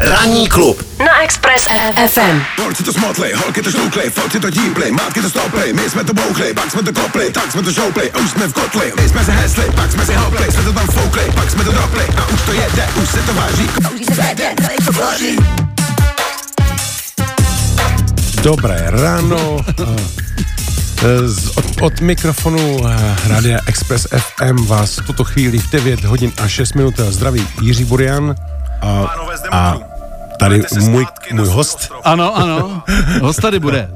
Ranní klub na Express FM. Holci to smotlej, holky to šlouklej, foci to díplej, mátky to stoplej, my jsme to bouchlej, pak jsme to kopli, tak jsme to šouplej, a už jsme v kotli, my jsme se hesli, pak jsme si hoplej, jsme to tam foukli, pak jsme to dopli, a už to jede, už se to váží, kouří se vede, to tvoří. Dobré ráno. Z, od, od mikrofonu eh, Rádia Express FM vás v tuto chvíli v 9 hodin a 6 minut zdraví Jiří Burian a, a tady můj, můj host. Ano, ano, host tady bude.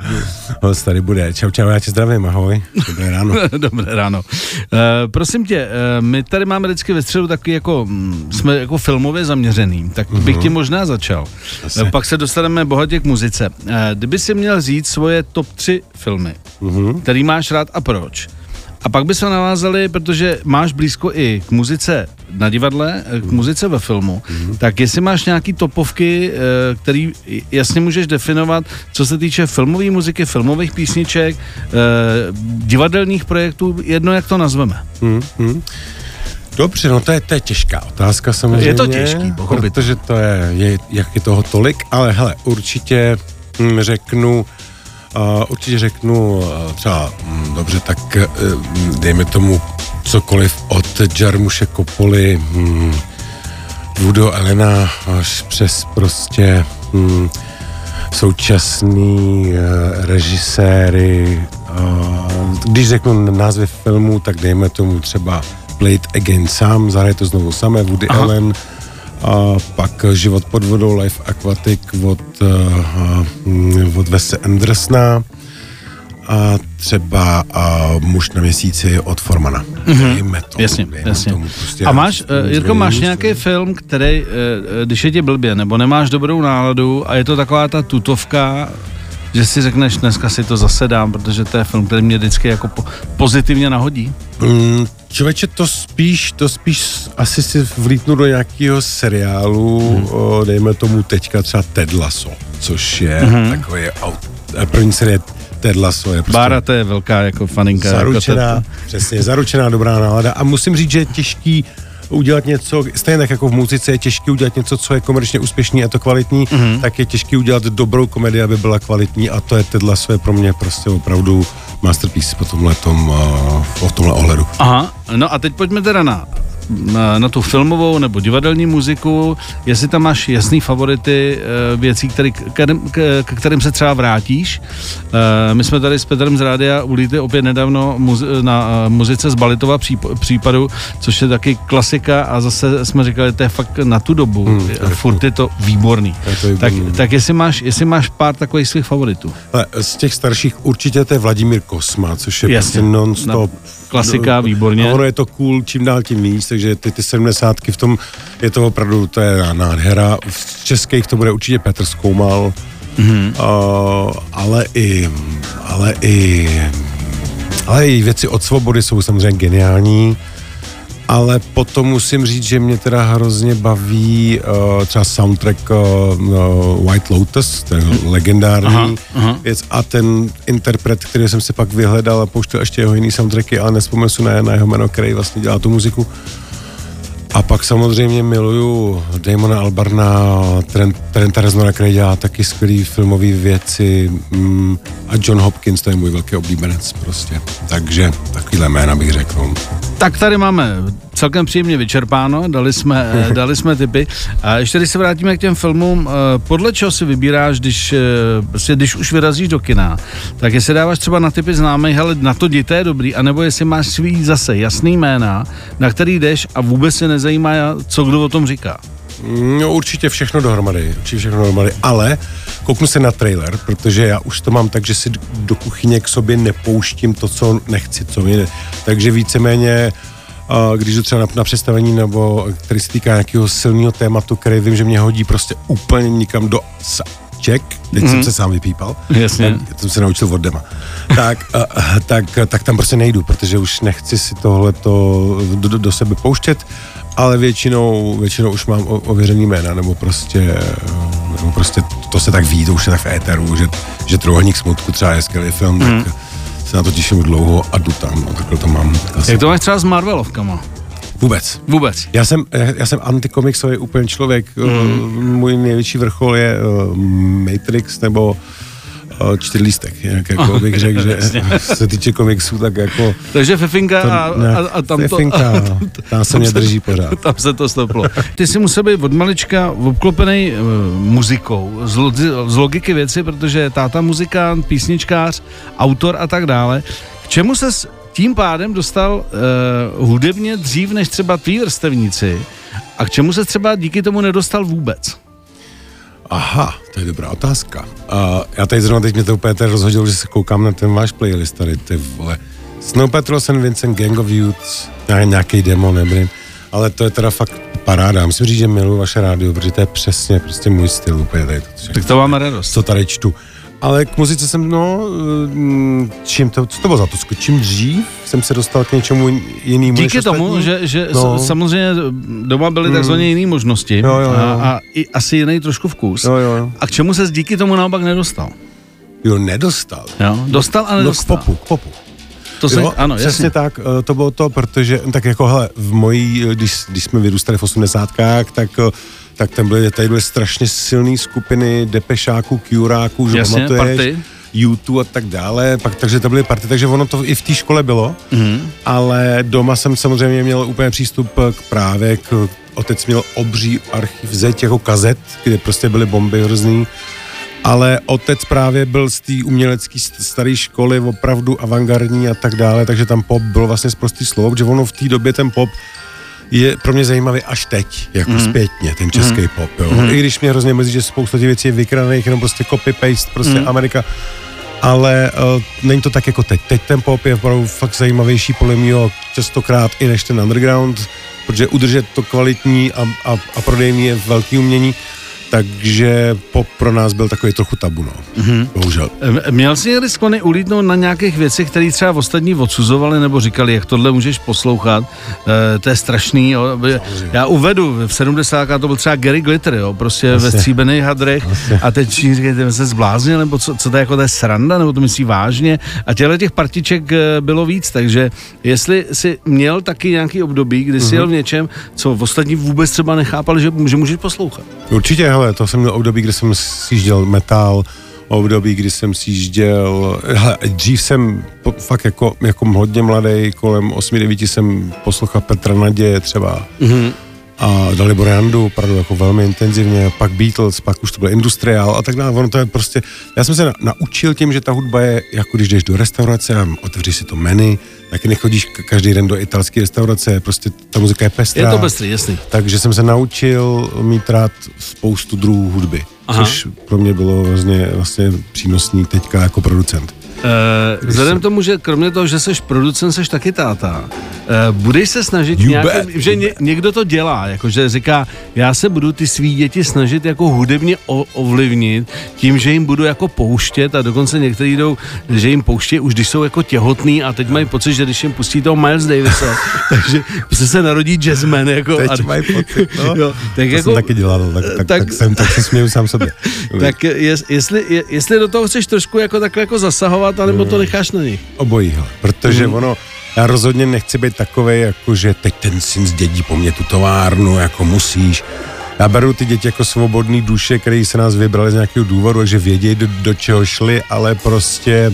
Host tady bude. Čau, čau, já tě zdravím, ahoj. Dobré ráno. Dobré ráno. Uh, prosím tě, uh, my tady máme vždycky ve středu taky jako, mm, jsme jako filmově zaměřený, tak uh-huh. bych ti možná začal. Uh, pak se dostaneme bohatě k muzice. Uh, kdyby si měl říct svoje top 3 filmy, uh-huh. který máš rád a proč, a pak by se navázali, protože máš blízko i k muzice na divadle, k muzice ve filmu, mm-hmm. tak jestli máš nějaký topovky, eh, který jasně můžeš definovat, co se týče filmové muziky, filmových písniček, eh, divadelních projektů, jedno jak to nazveme. Mm-hmm. Dobře, no to je, to je těžká otázka samozřejmě. Je to těžký, pochopit. Protože to je, je, jak je toho tolik, ale hele, určitě hm, řeknu, Uh, určitě řeknu uh, třeba, hm, dobře, tak uh, dejme tomu cokoliv od Jarmuše Kopoly, hm, Vudo Elena až přes prostě současný uh, režiséry. Uh, když řeknu názvy filmů, tak dejme tomu třeba Blade Again sám, zahraje to znovu samé, Woody Aha. Allen, a pak Život pod vodou, Life Aquatic od, uh, od Vese Andersna a třeba uh, Muž na měsíci od Formana. Mm-hmm. To, jasně, jasně. Tomu prostě a máš, uh, Jirko, máš nějaký film, který, uh, když je ti blbě, nebo nemáš dobrou náladu a je to taková ta tutovka, že si řekneš, dneska si to zase dám, protože to je film, který mě vždycky jako po, pozitivně nahodí? Mm, člověče, to spíš, to spíš asi si vlítnu do nějakého seriálu, hmm. o, dejme tomu teďka třeba Ted Lasso, což je hmm. takový aut, eh, první série Ted Lasso je prostě Bára to je velká jako faninka. Jako zaručená, jako přesně, zaručená dobrá nálada a musím říct, že je těžký udělat něco, stejně tak jako v muzice je těžké udělat něco, co je komerčně úspěšný a to kvalitní, mm-hmm. tak je těžké udělat dobrou komedii, aby byla kvalitní a to je Ted své pro mě prostě opravdu masterpiece po tomhle tom, uh, v tomhle ohledu. Aha, no a teď pojďme teda na na, na tu filmovou nebo divadelní muziku, jestli tam máš jasný favority e, věcí, který, k, k, k kterým se třeba vrátíš. E, my jsme tady s Petrem z Rádia ulítli opět nedávno muzi, na e, muzice z Balitova příp, případu, což je taky klasika a zase jsme říkali, to je fakt na tu dobu. Hmm, je furt je to výborný. Je to výborný. Tak, tak jestli, máš, jestli máš pár takových svých favoritů. Ale z těch starších určitě to je Vladimír Kosma, což je Jasně. prostě non-stop. No Klasika, výborně. A ono je to cool, čím dál tím víc, takže ty, ty sedmdesátky v tom, je to opravdu, to je nádhera. V českých to bude určitě Petr Zkoumal, mm-hmm. uh, ale i, ale i, ale i věci od svobody jsou samozřejmě geniální ale potom musím říct, že mě teda hrozně baví uh, třeba soundtrack uh, White Lotus, ten hmm. legendární aha, aha. věc a ten interpret, který jsem si pak vyhledal a pouštěl ještě jeho jiný soundtracky, ale nespomenu na, na jeho jméno, který vlastně dělá tu muziku. A pak samozřejmě miluju Damona Albarna, Trent, Trenta Reznora, který dělá taky skvělý filmové věci mm, a John Hopkins, to je můj velký oblíbenec prostě. Takže takovýhle jména bych řekl. Tak tady máme celkem příjemně vyčerpáno, dali jsme, dali jsme typy. A ještě když se vrátíme k těm filmům, eh, podle čeho si vybíráš, když, eh, prostě, když už vyrazíš do kina, tak jestli dáváš třeba na typy známých, ale na to dítě je dobrý, anebo jestli máš svý zase jasný jména, na který jdeš a vůbec se nezajímá, co kdo o tom říká. No určitě všechno dohromady, určitě všechno dohromady, ale kouknu se na trailer, protože já už to mám tak, že si do kuchyně k sobě nepouštím to, co nechci, co mi ne. Takže víceméně když jdu třeba na, na představení, nebo který se týká nějakého silného tématu, který vím, že mě hodí prostě úplně nikam do ček, teď mm-hmm. jsem mhm. se sám vypípal, Jasně. Tak, jsem se naučil od dema, tak, uh, tak, tak tam prostě nejdu, protože už nechci si tohle do, do, do sebe pouštět, ale většinou, většinou už mám ověřený jména, nebo prostě, nebo prostě to se tak ví, to už je tak v éteru, že, že Trojuhelník smutku třeba je skvělý film, mm. tak. Se na to těším dlouho a jdu tam, no, takhle to mám. Asi. Jak to máš třeba s Marvelovkama? Vůbec. Vůbec. Já jsem, já, já jsem antikomiksový úplně člověk. Mm. Můj největší vrchol je uh, Matrix nebo čtyřlístek. Jak jako bych řekl, že se týče komiksů, tak jako... Takže Fefinka a, a, a tam to... Fefinka, a, tam, tam se mě drží pořád. Tam se to stoplo. Ty si musel být od malička obklopený uh, muzikou, z, lo, z logiky věci, protože táta muzikant, písničkář, autor a tak dále. K čemu ses tím pádem dostal uh, hudebně dřív než třeba tví vrstevníci a k čemu se třeba díky tomu nedostal vůbec? Aha, to je dobrá otázka. Uh, já tady zrovna teď mě to úplně rozhodil, že se koukám na ten váš playlist tady, ty vole. Snow Patrol, St. Vincent, Gang of Youth, nějaký demo, nevím, ale to je teda fakt paráda. Musím říct, že miluji vaše rádio, protože to je přesně prostě můj styl úplně tady. To, tak to máme radost. Co tady čtu. Ale k muzice jsem, no, mm, čím to, co to bylo za to? Čím dřív jsem se dostal k něčemu jinému Díky než tomu, ostatní? že, že no. samozřejmě doma byly mm. takzvaně jiné možnosti jo, jo, jo. A, a i asi jiný trošku vkus. Jo, jo. A k čemu se díky tomu naopak nedostal? Jo, nedostal. Jo, dostal a nedostal. No k popu, k popu. To se, jo, ano, přesně jasně. tak, eh, to bylo to, protože, tak jako hele, v mojí, když, když jsme vyrůstali v osmdesátkách, tak eh, tak tam byly, tady byly strašně silné skupiny depešáků, kjuráků, že Jasně, pamatuješ? party. YouTube a tak dále, pak, takže to byly party, takže ono to i v té škole bylo, mm-hmm. ale doma jsem samozřejmě měl úplně přístup k právě, k, otec měl obří archiv zeď jako kazet, kde prostě byly bomby hrozný, ale otec právě byl z té umělecké staré školy opravdu avantgardní a tak dále, takže tam pop byl vlastně z prostý slovo, že ono v té době ten pop je pro mě zajímavý až teď, jako mm. zpětně, ten český mm. pop, jo. Mm. I když mě hrozně mrzí, že spousta těch věcí je vykradených, jenom prostě copy-paste, prostě mm. Amerika, ale uh, není to tak jako teď. Teď ten pop je opravdu fakt zajímavější podle mého častokrát i než ten underground, protože udržet to kvalitní a, a, a prodejní je velký umění, takže pop pro nás byl takový trochu tabu, no. Mm-hmm. Bohužel. Měl jsi někdy sklony ulítnout na nějakých věcech, které třeba ostatní odsuzovali nebo říkali, jak tohle můžeš poslouchat, e, to je strašný. Jo. Já uvedu, v 70. to byl třeba Gary Glitter, jo, prostě Asi. ve stříbených hadrech Asi. a teď říkají, se zbláznil, nebo co, co to je jako to je sranda, nebo to myslí vážně. A těchto těch partiček eh, bylo víc, takže jestli si měl taky nějaký období, kdy jsi mm-hmm. jel v něčem, co ostatní vůbec třeba nechápali, že, že můžeš poslouchat. Určitě, hele, to jsem měl období, kdy jsem sjížděl metal, období, kdy jsem sjížděl, hele, dřív jsem po, fakt jako, jako hodně mladý, kolem 8-9 jsem poslouchal Petra Nadě třeba. Mm-hmm a dali Borandu opravdu jako velmi intenzivně, pak Beatles, pak už to byl Industrial a tak dále. Ono to je prostě, já jsem se na, naučil tím, že ta hudba je, jako když jdeš do restaurace a otevříš si to menu, taky nechodíš každý den do italské restaurace, prostě ta muzika je pestrá. Je to pestrý, jasný. Takže jsem se naučil mít rád spoustu druhů hudby, Aha. což pro mě bylo vlastně, vlastně přínosný teďka jako producent. Uh, vzhledem k tomu, že kromě toho, že jsi producent, jsi taky táta, uh, budeš se snažit nějak, že ně, někdo to dělá, jakože říká, já se budu ty svý děti snažit jako hudebně o, ovlivnit tím, že jim budu jako pouštět a dokonce někteří jdou, že jim pouště už když jsou jako těhotný a teď mají pocit, že když jim pustí toho Miles Davise, takže se se narodí jazzman. Jako, teď a, mají pocit, no. jo, tak to jako, jsem taky dělal, tak, tak, tak, tak, jsem, tak se směju sám sobě. tak jest, jestli, jestli do toho chceš trošku jako takhle jako zasahovat, dělat, anebo to necháš na nich? Obojí, protože mm. ono, já rozhodně nechci být takový, jako že teď ten syn zdědí po mně tu továrnu, jako musíš. Já beru ty děti jako svobodný duše, který se nás vybrali z nějakého důvodu, že vědějí, do, do čeho šli, ale prostě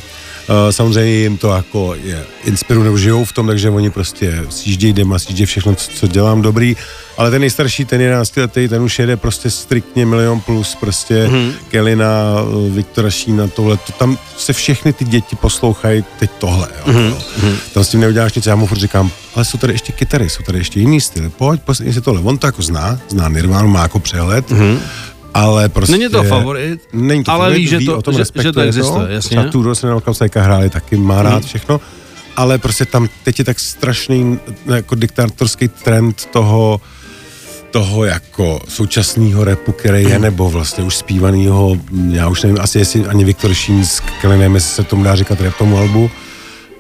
samozřejmě jim to jako je, inspirují nebo žijou v tom, takže oni prostě sjíždějí dema, sjíždějí všechno, co, co dělám dobrý, ale ten nejstarší, ten 11 letý, ten už jede prostě striktně milion plus, prostě mm-hmm. Kelina, Viktora Šína, tohle, to, tam se všechny ty děti poslouchají teď tohle, jo, mm-hmm. jo. Tam s tím neuděláš nic, já mu furt říkám, ale jsou tady ještě kytary, jsou tady ještě jiný styl, pojď, poslechni si tohle, on to jako zná, zná Nirvana, má jako přehled, mm-hmm ale prostě... Není to favorit, není to ale favorit, ví, že to, o tom že, že to existuje, to. jasně. Tudor se na hráli taky, má rád hmm. všechno, ale prostě tam teď je tak strašný jako diktátorský trend toho, toho jako současného repu, který je, nebo vlastně už zpívanýho, já už nevím, asi jestli ani Viktor Šínsk, nevím, jestli se tomu dá říkat rap tomu albu,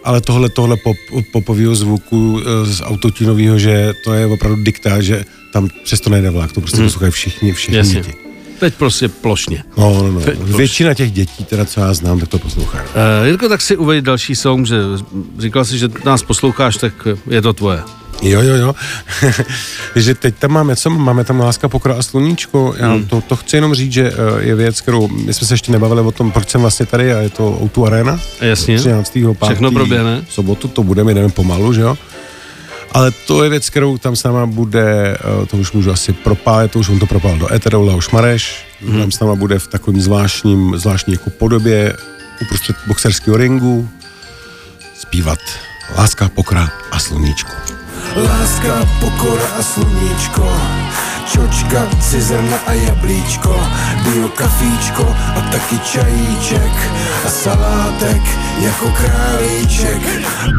ale tohle, tohle pop, popového zvuku eh, z autotunového, že to je opravdu diktát, že tam přesto nejde vlak, to prostě hmm. poslouchají všichni, všichni Jasně. děti. Teď prostě plošně. No, no, no. Teď Většina těch dětí, teda co já znám, tak to poslouchá. Uh, Jirko, tak si uveď další song, že říkal jsi, že nás posloucháš, tak je to tvoje. Jo, jo, jo. že teď tam máme, co máme tam Láska, pokra a sluníčko. Já hmm. to, to chci jenom říct, že eh, je věc, kterou my jsme se ještě nebavili o tom, proč jsem vlastně tady a je to O2 Arena. Jasně. 13. Všechno proběhne. sobotu to budeme, jdeme pomalu, že jo. Ale to je věc, kterou tam s náma bude, eh, to už můžu asi propálit, to už on to propál do Eteru, Leoš Mareš, hmm. tam s náma bude v takovým zvláštním, zvláštní jako podobě uprostřed boxerského ringu zpívat Láska, pokra a sluníčko. Láska, pokora a sluníčko Čočka, cizrna a jablíčko Bio kafíčko a taky čajíček A salátek jako králíček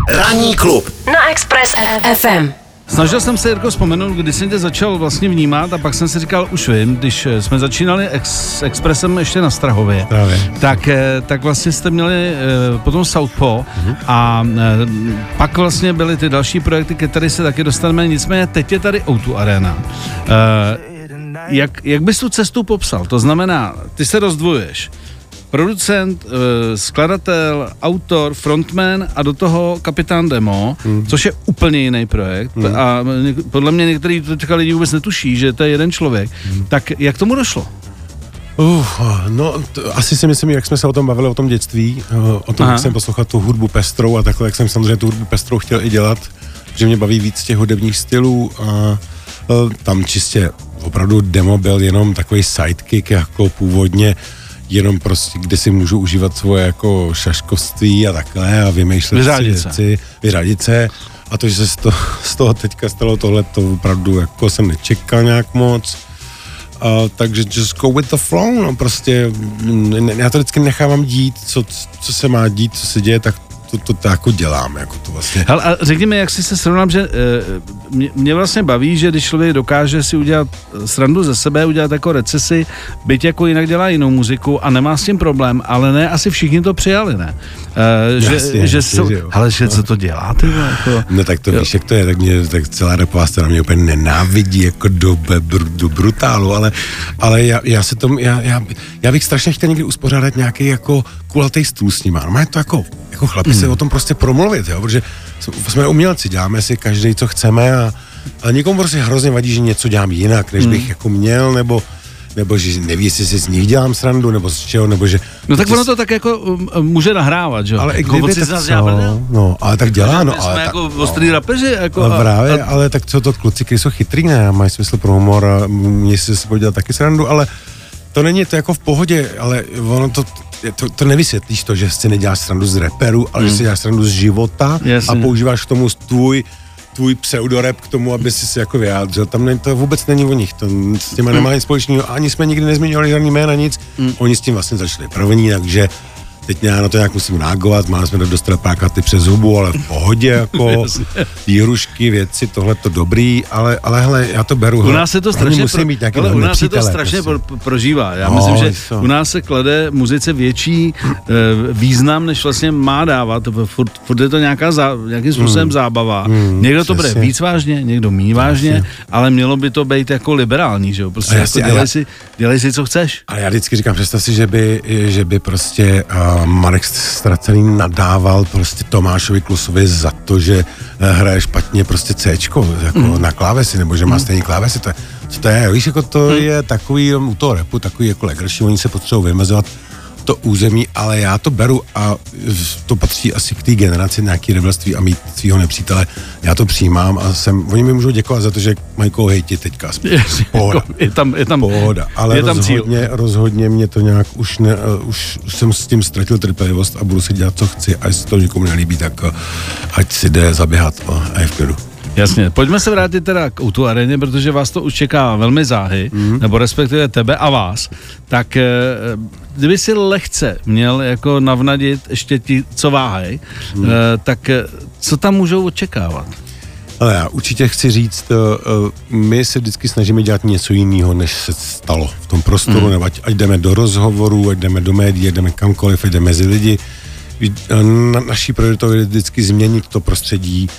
Ranní klub na Express FM. Snažil jsem se, Jirko, vzpomenout, kdy jsem tě začal vlastně vnímat a pak jsem si říkal, už vím, když eh, jsme začínali ex, Expressem ještě na Strahově, Právě. tak, eh, tak vlastně jste měli eh, potom Southpaw Mhm. a pak vlastně byly ty další projekty, ke které se taky dostaneme, nicméně teď je tady O2 Arena. Jak, jak bys tu cestu popsal? To znamená, ty se rozdvojuješ. Producent, eh, skladatel, autor, frontman a do toho kapitán demo, Hmm. což je úplně jiný projekt a něk- podle mě některý teďka lidi vůbec netuší, že to je jeden člověk. Hmm. Tak jak tomu došlo? Uf, no, to, asi si myslím, jak jsme se o tom bavili, o tom dětství, eh, o tom, Aha. jak jsem poslouchal tu hudbu pestrou a takhle, jak jsem samozřejmě tu hudbu pestrou chtěl i dělat, že mě baví víc těch hudebních stylů a eh, tam čistě opravdu demo byl jenom takový sidekick, jako původně jenom prostě, kde si můžu užívat svoje jako šaškovství a takhle a vymýšlet si Vyřádit se. věci, vyřadit se. A to, že se z toho, z toho teďka stalo tohle, to opravdu jako jsem nečekal nějak moc. Uh, takže just go with the flow, no prostě já to vždycky nechávám dít, co, co se má dít, co se děje, tak to, to, to jako dělám, jako to vlastně. Hele, a řekni mi, jak jsi se srovnal, že eh, mě, mě vlastně baví, že když člověk dokáže si udělat eh, srandu ze sebe, udělat jako recesi, byť jako jinak dělá jinou muziku a nemá s tím problém, ale ne, asi všichni to přijali, ne? Eh, že, Jasně, že, jasně, jsou, že jo. hele, že co to dělá, ty vole, jako, No tak to Jo. víš, jak to je, tak, mě, tak celá repová scéna mě úplně nenávidí jako do, br, do brutálu, ale, ale já, já, se tom, já, já, já, bych strašně chtěl někdy uspořádat nějaký jako kulatý stůl s nima. No, to jako, jako chlapi Se o tom prostě promluvit, jo, protože jsme umělci, děláme si každý, co chceme a, a někomu prostě hrozně vadí, že něco dělám jinak, než Hmm. bych jako měl, nebo nebo že neví, jestli si z nich dělám srandu, nebo z čeho, nebo že... No tak ono to tak jako um, může nahrávat, že jo? ale Jako kdyby, si tak co? No, ale tak dělá, no. Ale jsme tak, jako no. ostrý rapeři, jako A právě, a, ale tak co to kluci, kteří jsou chytrý, ne, mají smysl pro humor a mě si si podělat taky srandu, ale to není to jako v pohodě, ale ono to, to, to nevysvětlíš to, že si neděláš srandu z reperu, ale že si děláš srandu z života Jasně. a používáš k tomu tvůj tvůj pseudorep k tomu, aby si se jako vyjádřil. Tam ne, to vůbec není o nich, to s těma nemá nic společného, ani jsme nikdy nezmiňovali žádný jména, nic. Oni s tím vlastně začali první, takže teď já na to nějak musím reagovat, máme jsme dostat plákaty přes hubu, ale v pohodě, jako výhrušky, věci, tohle to dobrý, ale, ale hele, já to beru. U nás se to strašně, pro, mít nějaký hele, u nás se to strašně prostě. pro, prožívá. Já No, myslím, že jsou. u nás se klade muzice větší e, význam, než vlastně má dávat. Furt, furt je to nějaká zá, nějakým způsobem Hmm. zábava. někdo to bude víc vážně, někdo méně vážně, ale mělo by to být jako liberální, že jo? Prostě jako dělej, si, dělej si, co chceš. A já vždycky říkám, představ si, že by, že by prostě uh, Marek Stracený nadával prostě Tomášovi Klusovi za to, že uh, hraje špatně prostě C jako Mm. na klávesi, nebo že má stejný klávesy. To je, co to je, víš, jako to Mm. je takový u toho repu, takový jako legrační, oni se potřebují vymezovat to území, ale já to beru a to patří asi k té generaci nějaký rebelství a mít svého nepřítele. Já to přijímám a jsem, oni mi můžou děkovat za to, že mají koho hejtit teďka. Pohoda. Jako, je tam, je tam, Pohoda, ale je tam cíl. rozhodně, rozhodně mě to nějak už, ne, už jsem s tím ztratil trpělivost a budu si dělat, co chci a jestli to někomu nelíbí, tak uh, ať si jde zaběhat uh, a je v klidu. Jasně, pojďme se vrátit teda k Outu areně, protože vás to už čeká velmi záhy, Mhm. mm. nebo respektive tebe a vás, tak eh, kdyby si lehce měl jako navnadit ještě ti, co váhají, Mhm. mm. tak eh, co tam můžou očekávat? Ale já určitě chci říct, my se vždycky snažíme dělat něco jiného, než se stalo v tom prostoru, mm. nebo ať, ať jdeme do rozhovorů, ať jdeme do médií, ať jdeme kamkoliv, ať jdeme mezi lidi. Na, naší prioritou je vždycky změnit to prostředí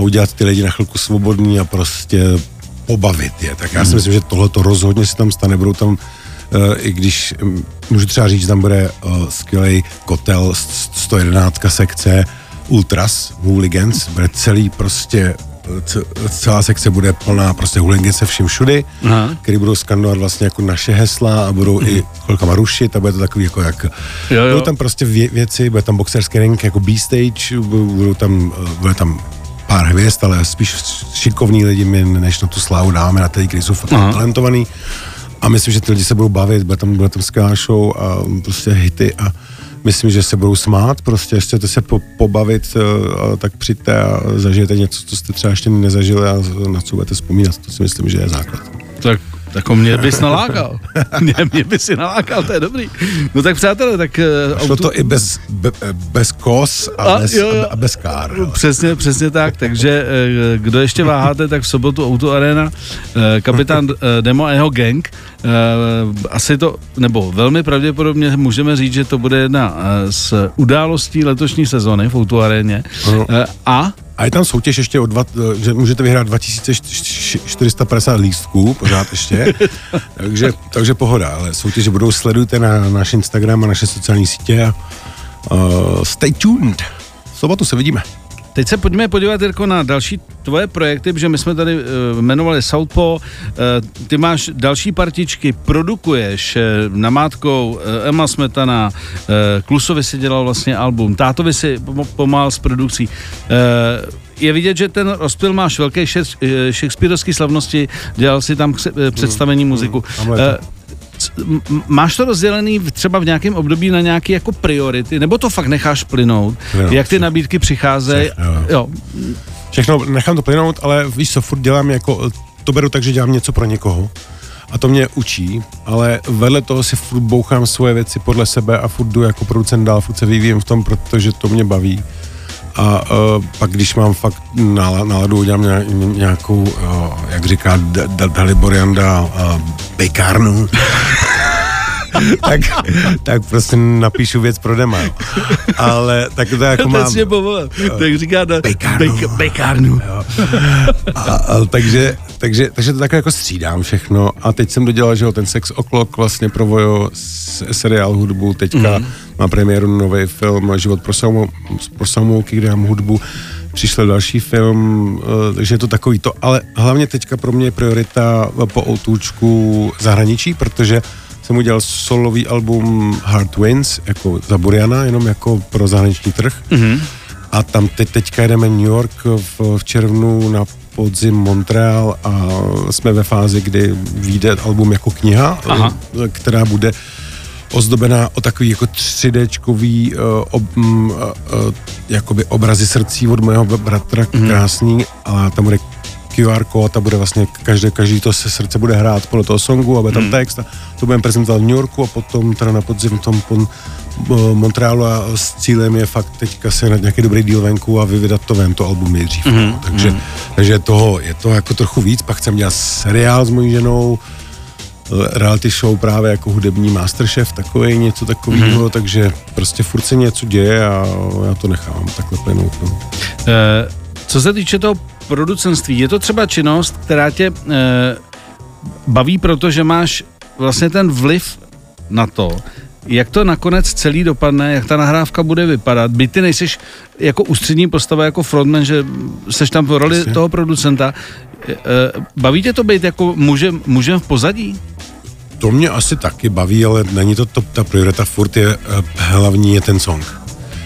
a udělat ty lidi na chvilku svobodný a prostě pobavit je. Tak já si myslím, že tohle to rozhodně se tam stane, budou tam uh, i když um, můžu třeba říct, že tam bude uh, skvělý kotel s- 111 sekce Ultras, Hooligans, bude celý prostě c- celá sekce bude plná prostě hulingice všem všudy, Aha. který budou skandovat vlastně jako naše hesla a budou i chvilkama rušit a bude to takový jako jak... Jo, jo. Budou tam prostě vě- věci, bude tam boxerský ring jako B-stage, bu- budou tam, eh, bude tam pár hvězd, ale spíš šikovní lidi, my než na tu slávu dáme na ty, kteří jsou fakt Aha. talentovaný. A myslím, že ty lidi se budou bavit, bude tam, bude tam skvělá show a prostě hity a myslím, že se budou smát, prostě to se po, pobavit, eh, a tak přijďte a zažijete něco, co jste třeba ještě nezažili a na co budete vzpomínat, to si myslím, že je základ. Tak jako mě bys nalákal. mě, mě bys si nalákal, to je dobrý. No tak přátelé, tak... eh, Šlo autu- to i bez, be, bez kos a, A, bez, jo, jo. a bez kár. jo. Přesně, přesně tak, takže eh, kdo ještě váháte, tak v sobotu Auto Arena, eh, kapitán Demo a jeho gang, asi to, nebo velmi pravděpodobně můžeme říct, že to bude jedna z událostí letošní sezony v Auto Aréně. Eh, a A je tam soutěž ještě o dva, že můžete vyhrát 2450 lístků, pořád ještě, takže, takže pohoda, ale soutěže budou, sledujte na náš Instagram a naše sociální sítě a uh, stay tuned. V sobotu se vidíme. Teď se pojďme podívat Jirko, na další tvoje projekty, protože my jsme tady uh, jmenovali Southpaw, uh, ty máš další partičky, produkuješ uh, namátkou uh, Emma Smetana, uh, Klusovi si dělal vlastně album, tátovi si pom- pomáhal s produkcí. Uh, je vidět, že ten rozptyl máš velké šek- Shakespeareovské slavnosti, dělal si tam kse- eh, představení muziku. Hamleta. Máš to rozdělený v- třeba v nějakém období na nějaké jako priority, nebo to fakt necháš plynout? Jo, jak ty všechno. nabídky přicházejí? Jo, Všechno nechám to plynout, ale víš co, furt dělám jako, to beru tak, že dělám něco pro někoho a to mě učí, ale vedle toho si furt bouchám svoje věci podle sebe a furt jdu jako producent dál, furt se vyvíjím v tom, protože to mě baví. A uh, pak, když mám fakt nála- náladu, udělám ně- ně- nějakou, uh, jak říká D- D- Dalibor Janda, uh, bejkárnu, tak, tak prostě napíšu věc pro dema. jo. Ale tak to jako mám... Přesně povolil. Tak říká na Bejkárnu. bejk- bejkárnu. A, a, takže, takže, takže to takhle jako střídám všechno a teď jsem dodělal, že jo, ten Sex O'Clock vlastně pro Vojo s- seriál hudbu, teďka mm. má premiéru nový film Život pro, samou, pro samouky, kde mám hudbu, přišel další film, eh, takže je to takový to, ale hlavně teďka pro mě je priorita po outůčku zahraničí, protože jsem udělal solový album Hard Wins, jako za Buriana, jenom jako pro zahraniční trh. Mm-hmm. A tam teď, teďka jedeme New York v, v červnu na podzim Montreal a jsme ve fázi, kdy vyjde album jako kniha, Aha. eh, která bude ozdobená o takový jako 3Dčkový uh, ob, um, uh, jakoby obrazy srdcí od mého bratra, mm. krásný, a tam bude QR kód a bude vlastně každé, každý to se srdce bude hrát podle toho songu a bude tam text a to budeme prezentovat v New Yorku a potom teda na podzim v tom pon, uh, Montrealu a s cílem je fakt teďka se na nějaký dobrý díl venku a vyvydat to ven, to album nejdřív. Mm. Takže, takže toho, je to jako trochu víc, pak chcem dělat seriál s mojí ženou, eh, reality show právě jako hudební masterchef, takový něco takového, mm. takže prostě furt se něco děje a já to nechám takhle plynout. No. Eh, Co se týče toho producentství, je to třeba činnost, která tě eh, baví, protože máš vlastně ten vliv na to, jak to nakonec celý dopadne, jak ta nahrávka bude vypadat. Byť ty nejseš jako ústřední postava, jako frontman, že seš tam v roli Jasně. toho producenta. Eh, Baví tě to být jako mužem, mužem v pozadí? To mě asi taky baví, ale není to, to ta priorita, furt je hlavní je ten song.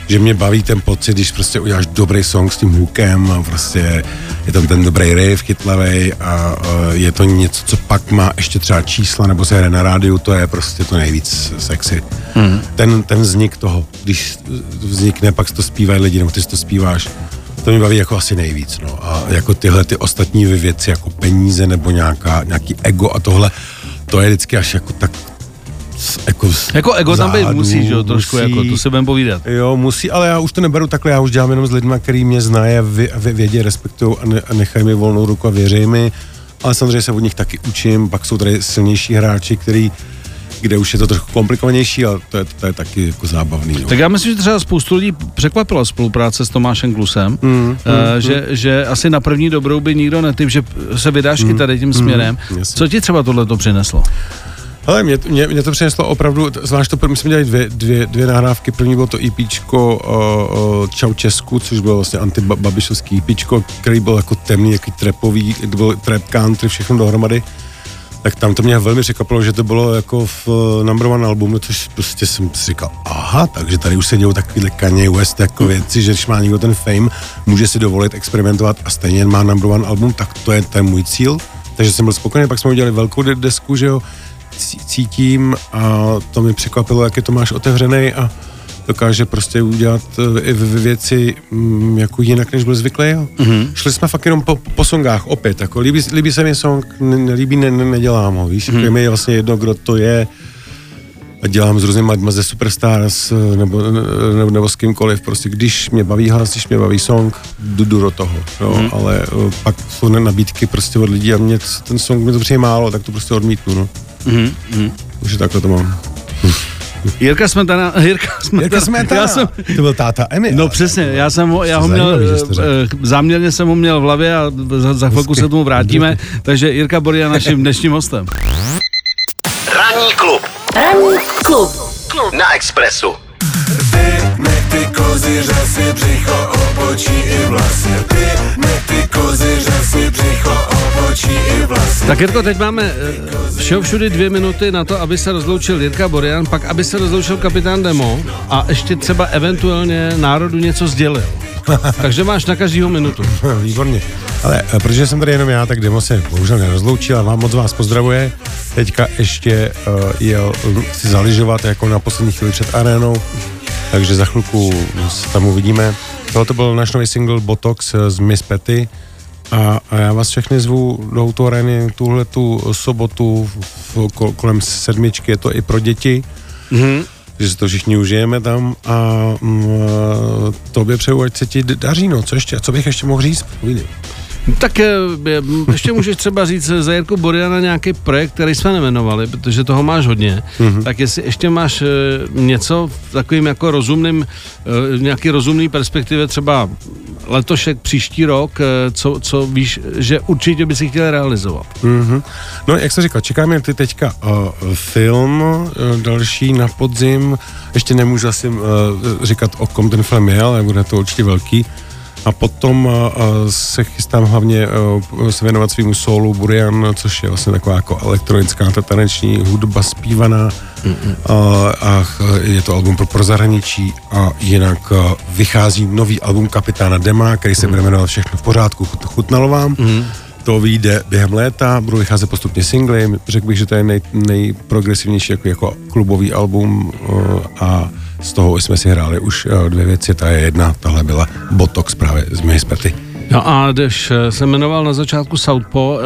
Že mě baví ten pocit, když prostě uděláš dobrý song s tím hookem a prostě je tam ten dobrý riff chytlavej a je to něco, co pak má ještě třeba čísla nebo se hraje na rádiu, to je prostě to nejvíc sexy. Mm. Ten, ten vznik toho, když vznikne, pak to zpívají lidi, nebo ty si to zpíváš, to mě baví jako asi nejvíc, no. A jako tyhle ty ostatní věci, jako peníze nebo nějaká, nějaký ego a tohle, to je vždycky až jako tak s- jako, z Jako ego tam být zádu, musí, že jo, trošku, musí. jako, to si budeme povídat. Jo, musí, ale já už to neberu takhle, já už dělám jenom s lidmi, který mě znají a vě, vě, vědí, respektují a, ne, a nechají mi volnou ruku a věří mi. Ale samozřejmě se od nich taky učím, pak jsou tady silnější hráči, který, kde už je to trochu komplikovanější, ale to je, to je taky jako zábavný. No. Tak já myslím, že třeba spoustu lidí překvapila spolupráce s Tomášem Klusem, mm, mm, že, že asi na první dobrou by nikdo netyp, že se vydáš mm, i tady tím směrem. jasně. Co ti třeba tohle to přineslo? Ale mě, mě, mě to přineslo opravdu, zvlášť to, my jsme dělali dvě, dvě, dvě nahrávky, první bylo to EPčko uh, uh, Čau Česku, což bylo vlastně antibabišovský EPčko, který byl jako temný, jaký trepový, to byl trap country, všechno dohromady. Tak tam to mě velmi překvapilo, že to bylo jako v uh, number one albumu, což prostě jsem si říkal, aha, takže tady už se dějou takovýhle Kanye West jako věci, že když má někdo ten fame, může si dovolit experimentovat a stejně má number one album, tak to je ten můj cíl. Takže jsem byl spokojený, pak jsme udělali velkou desku, že jo, cítím a to mi překvapilo, jak je to máš otevřený a dokáže prostě udělat eh, i věci mm, jako jinak, než byl zvyklý. Mm-hmm. Šli jsme fakt jenom po, po songách opět, jako líbí, líbí se mi song, nelíbí, ne, ne, nedělám ho, víš, mm-hmm. jako mi je vlastně jedno, kdo to je, a dělám s různými lidmi ze Superstars nebo, nebo, nebo s kýmkoliv, prostě když mě baví hlas, když mě baví song, jdu, jdu do toho, jo, mm. ale pak jsou nabídky prostě od lidí a mě ten song mi to přijde málo, tak to prostě odmítnu, no. Mm. Takže takhle to mám. Jirka Smetana, Jirka Smetana. Jirka Smetana. Já jsem, to byl táta Emil. No přesně, já jsem ho, já ho měl, eh, záměrně jsem ho měl v hlavě a za, za chvilku se tomu vrátíme, takže Jirka Boria naším dnešním hostem. Ranní klub. Ranní klub. klub. Na Expressu. Ty, nech ty kozy, řasy, břicho, obočí i vlasy. Ty, nech ty kozy, řasy, břicho, obočí i vlasy. Tak Jirko, teď máme eh, všeho všudy dvě minuty na to, aby se rozloučil Jirka Borian, pak aby se rozloučil kapitán Demo a ještě třeba eventuálně národu něco sdělil. Takže máš na každýho minutu. Výborně. Ale eh, protože jsem tady jenom já, tak Demo se bohužel nerozloučil a vám moc vás pozdravuje. Teďka ještě uh, jel si zaližovat jako na poslední chvíli před arénou, takže za chvilku se tam uvidíme. Tohle to byl náš nový single Botox z Miss Petty a, a já vás všechny zvu do autoareny tuhle tu sobotu v, kolem sedmičky, je to i pro děti. Mm-hmm že si to všichni užijeme tam a mm, tobě přeju, ať se ti daří, no, co ještě, co bych ještě mohl říct, povídej. Tak eh, ještě můžeš třeba říct za Jirku Boriana nějaký projekt, který jsme nemenovali, protože toho máš hodně. Mm-hmm. Tak jestli ještě máš eh, něco v takovým jako rozumným, eh, nějaký rozumný perspektivě, třeba letošek, příští rok, co, co víš, že určitě by si chtěl realizovat. Mm-hmm. No, jak jsi říkal, čekáme ty teďka uh, film, uh, další na podzim. Ještě nemůžu asi uh, říkat, o kom ten film je, ale bude to určitě velký. A potom se chystám hlavně se věnovat svýmu solu Burian, což je vlastně taková jako elektronická taneční hudba zpívaná. A, a je to album pro, pro zahraničí a jinak vychází nový album Kapitána Dema, který se bude jmenovat Všechno v pořádku, chutnalo vám. Mm. To vyjde během léta, budou vycházet postupně singly, řekl bych, že to je nej, nejprogresivnější jako, jako klubový album a z toho jsme si hráli už eh, dvě věci, ta je jedna, tahle byla Botox právě z Mihispety. No a když eh, se jmenoval na začátku Southpaw, eh,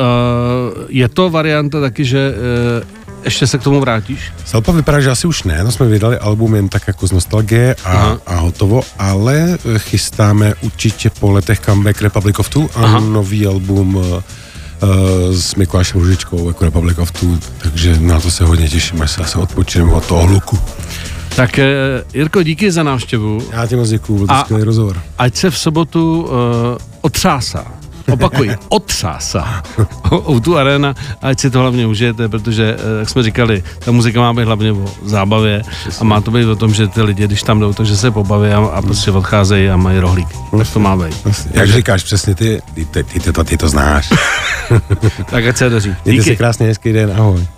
je to varianta taky, že ještě se k tomu vrátíš? Southpaw vypadá, že asi už ne, no jsme vydali album jen tak jako z nostalgie a, a hotovo, ale chystáme určitě po letech comeback Republic of Two a Aha. nový album uh, s Mikulášem Ružičkou jako Republic of Two, takže na to se hodně těším, až se zase odpočineme od toho hluku. Tak eh, Jirko, díky za návštěvu. Já ti moc děkuju, byl to skvělý rozhovor. Ať se v sobotu uh, otřásá. Opakuji, otřásá. o tu arena, ať si to hlavně užijete, protože, eh, jak jsme říkali, ta muzika má být hlavně o zábavě a má to být o tom, že ty lidi, když tam jdou, takže se pobaví a, a prostě odcházejí a mají rohlík. Tak to má být. Jak říkáš přesně ty, ty, ty, ty, ty, to, ty to znáš. tak ať se daří. Díky. Díky. si krásně hezký den, ahoj.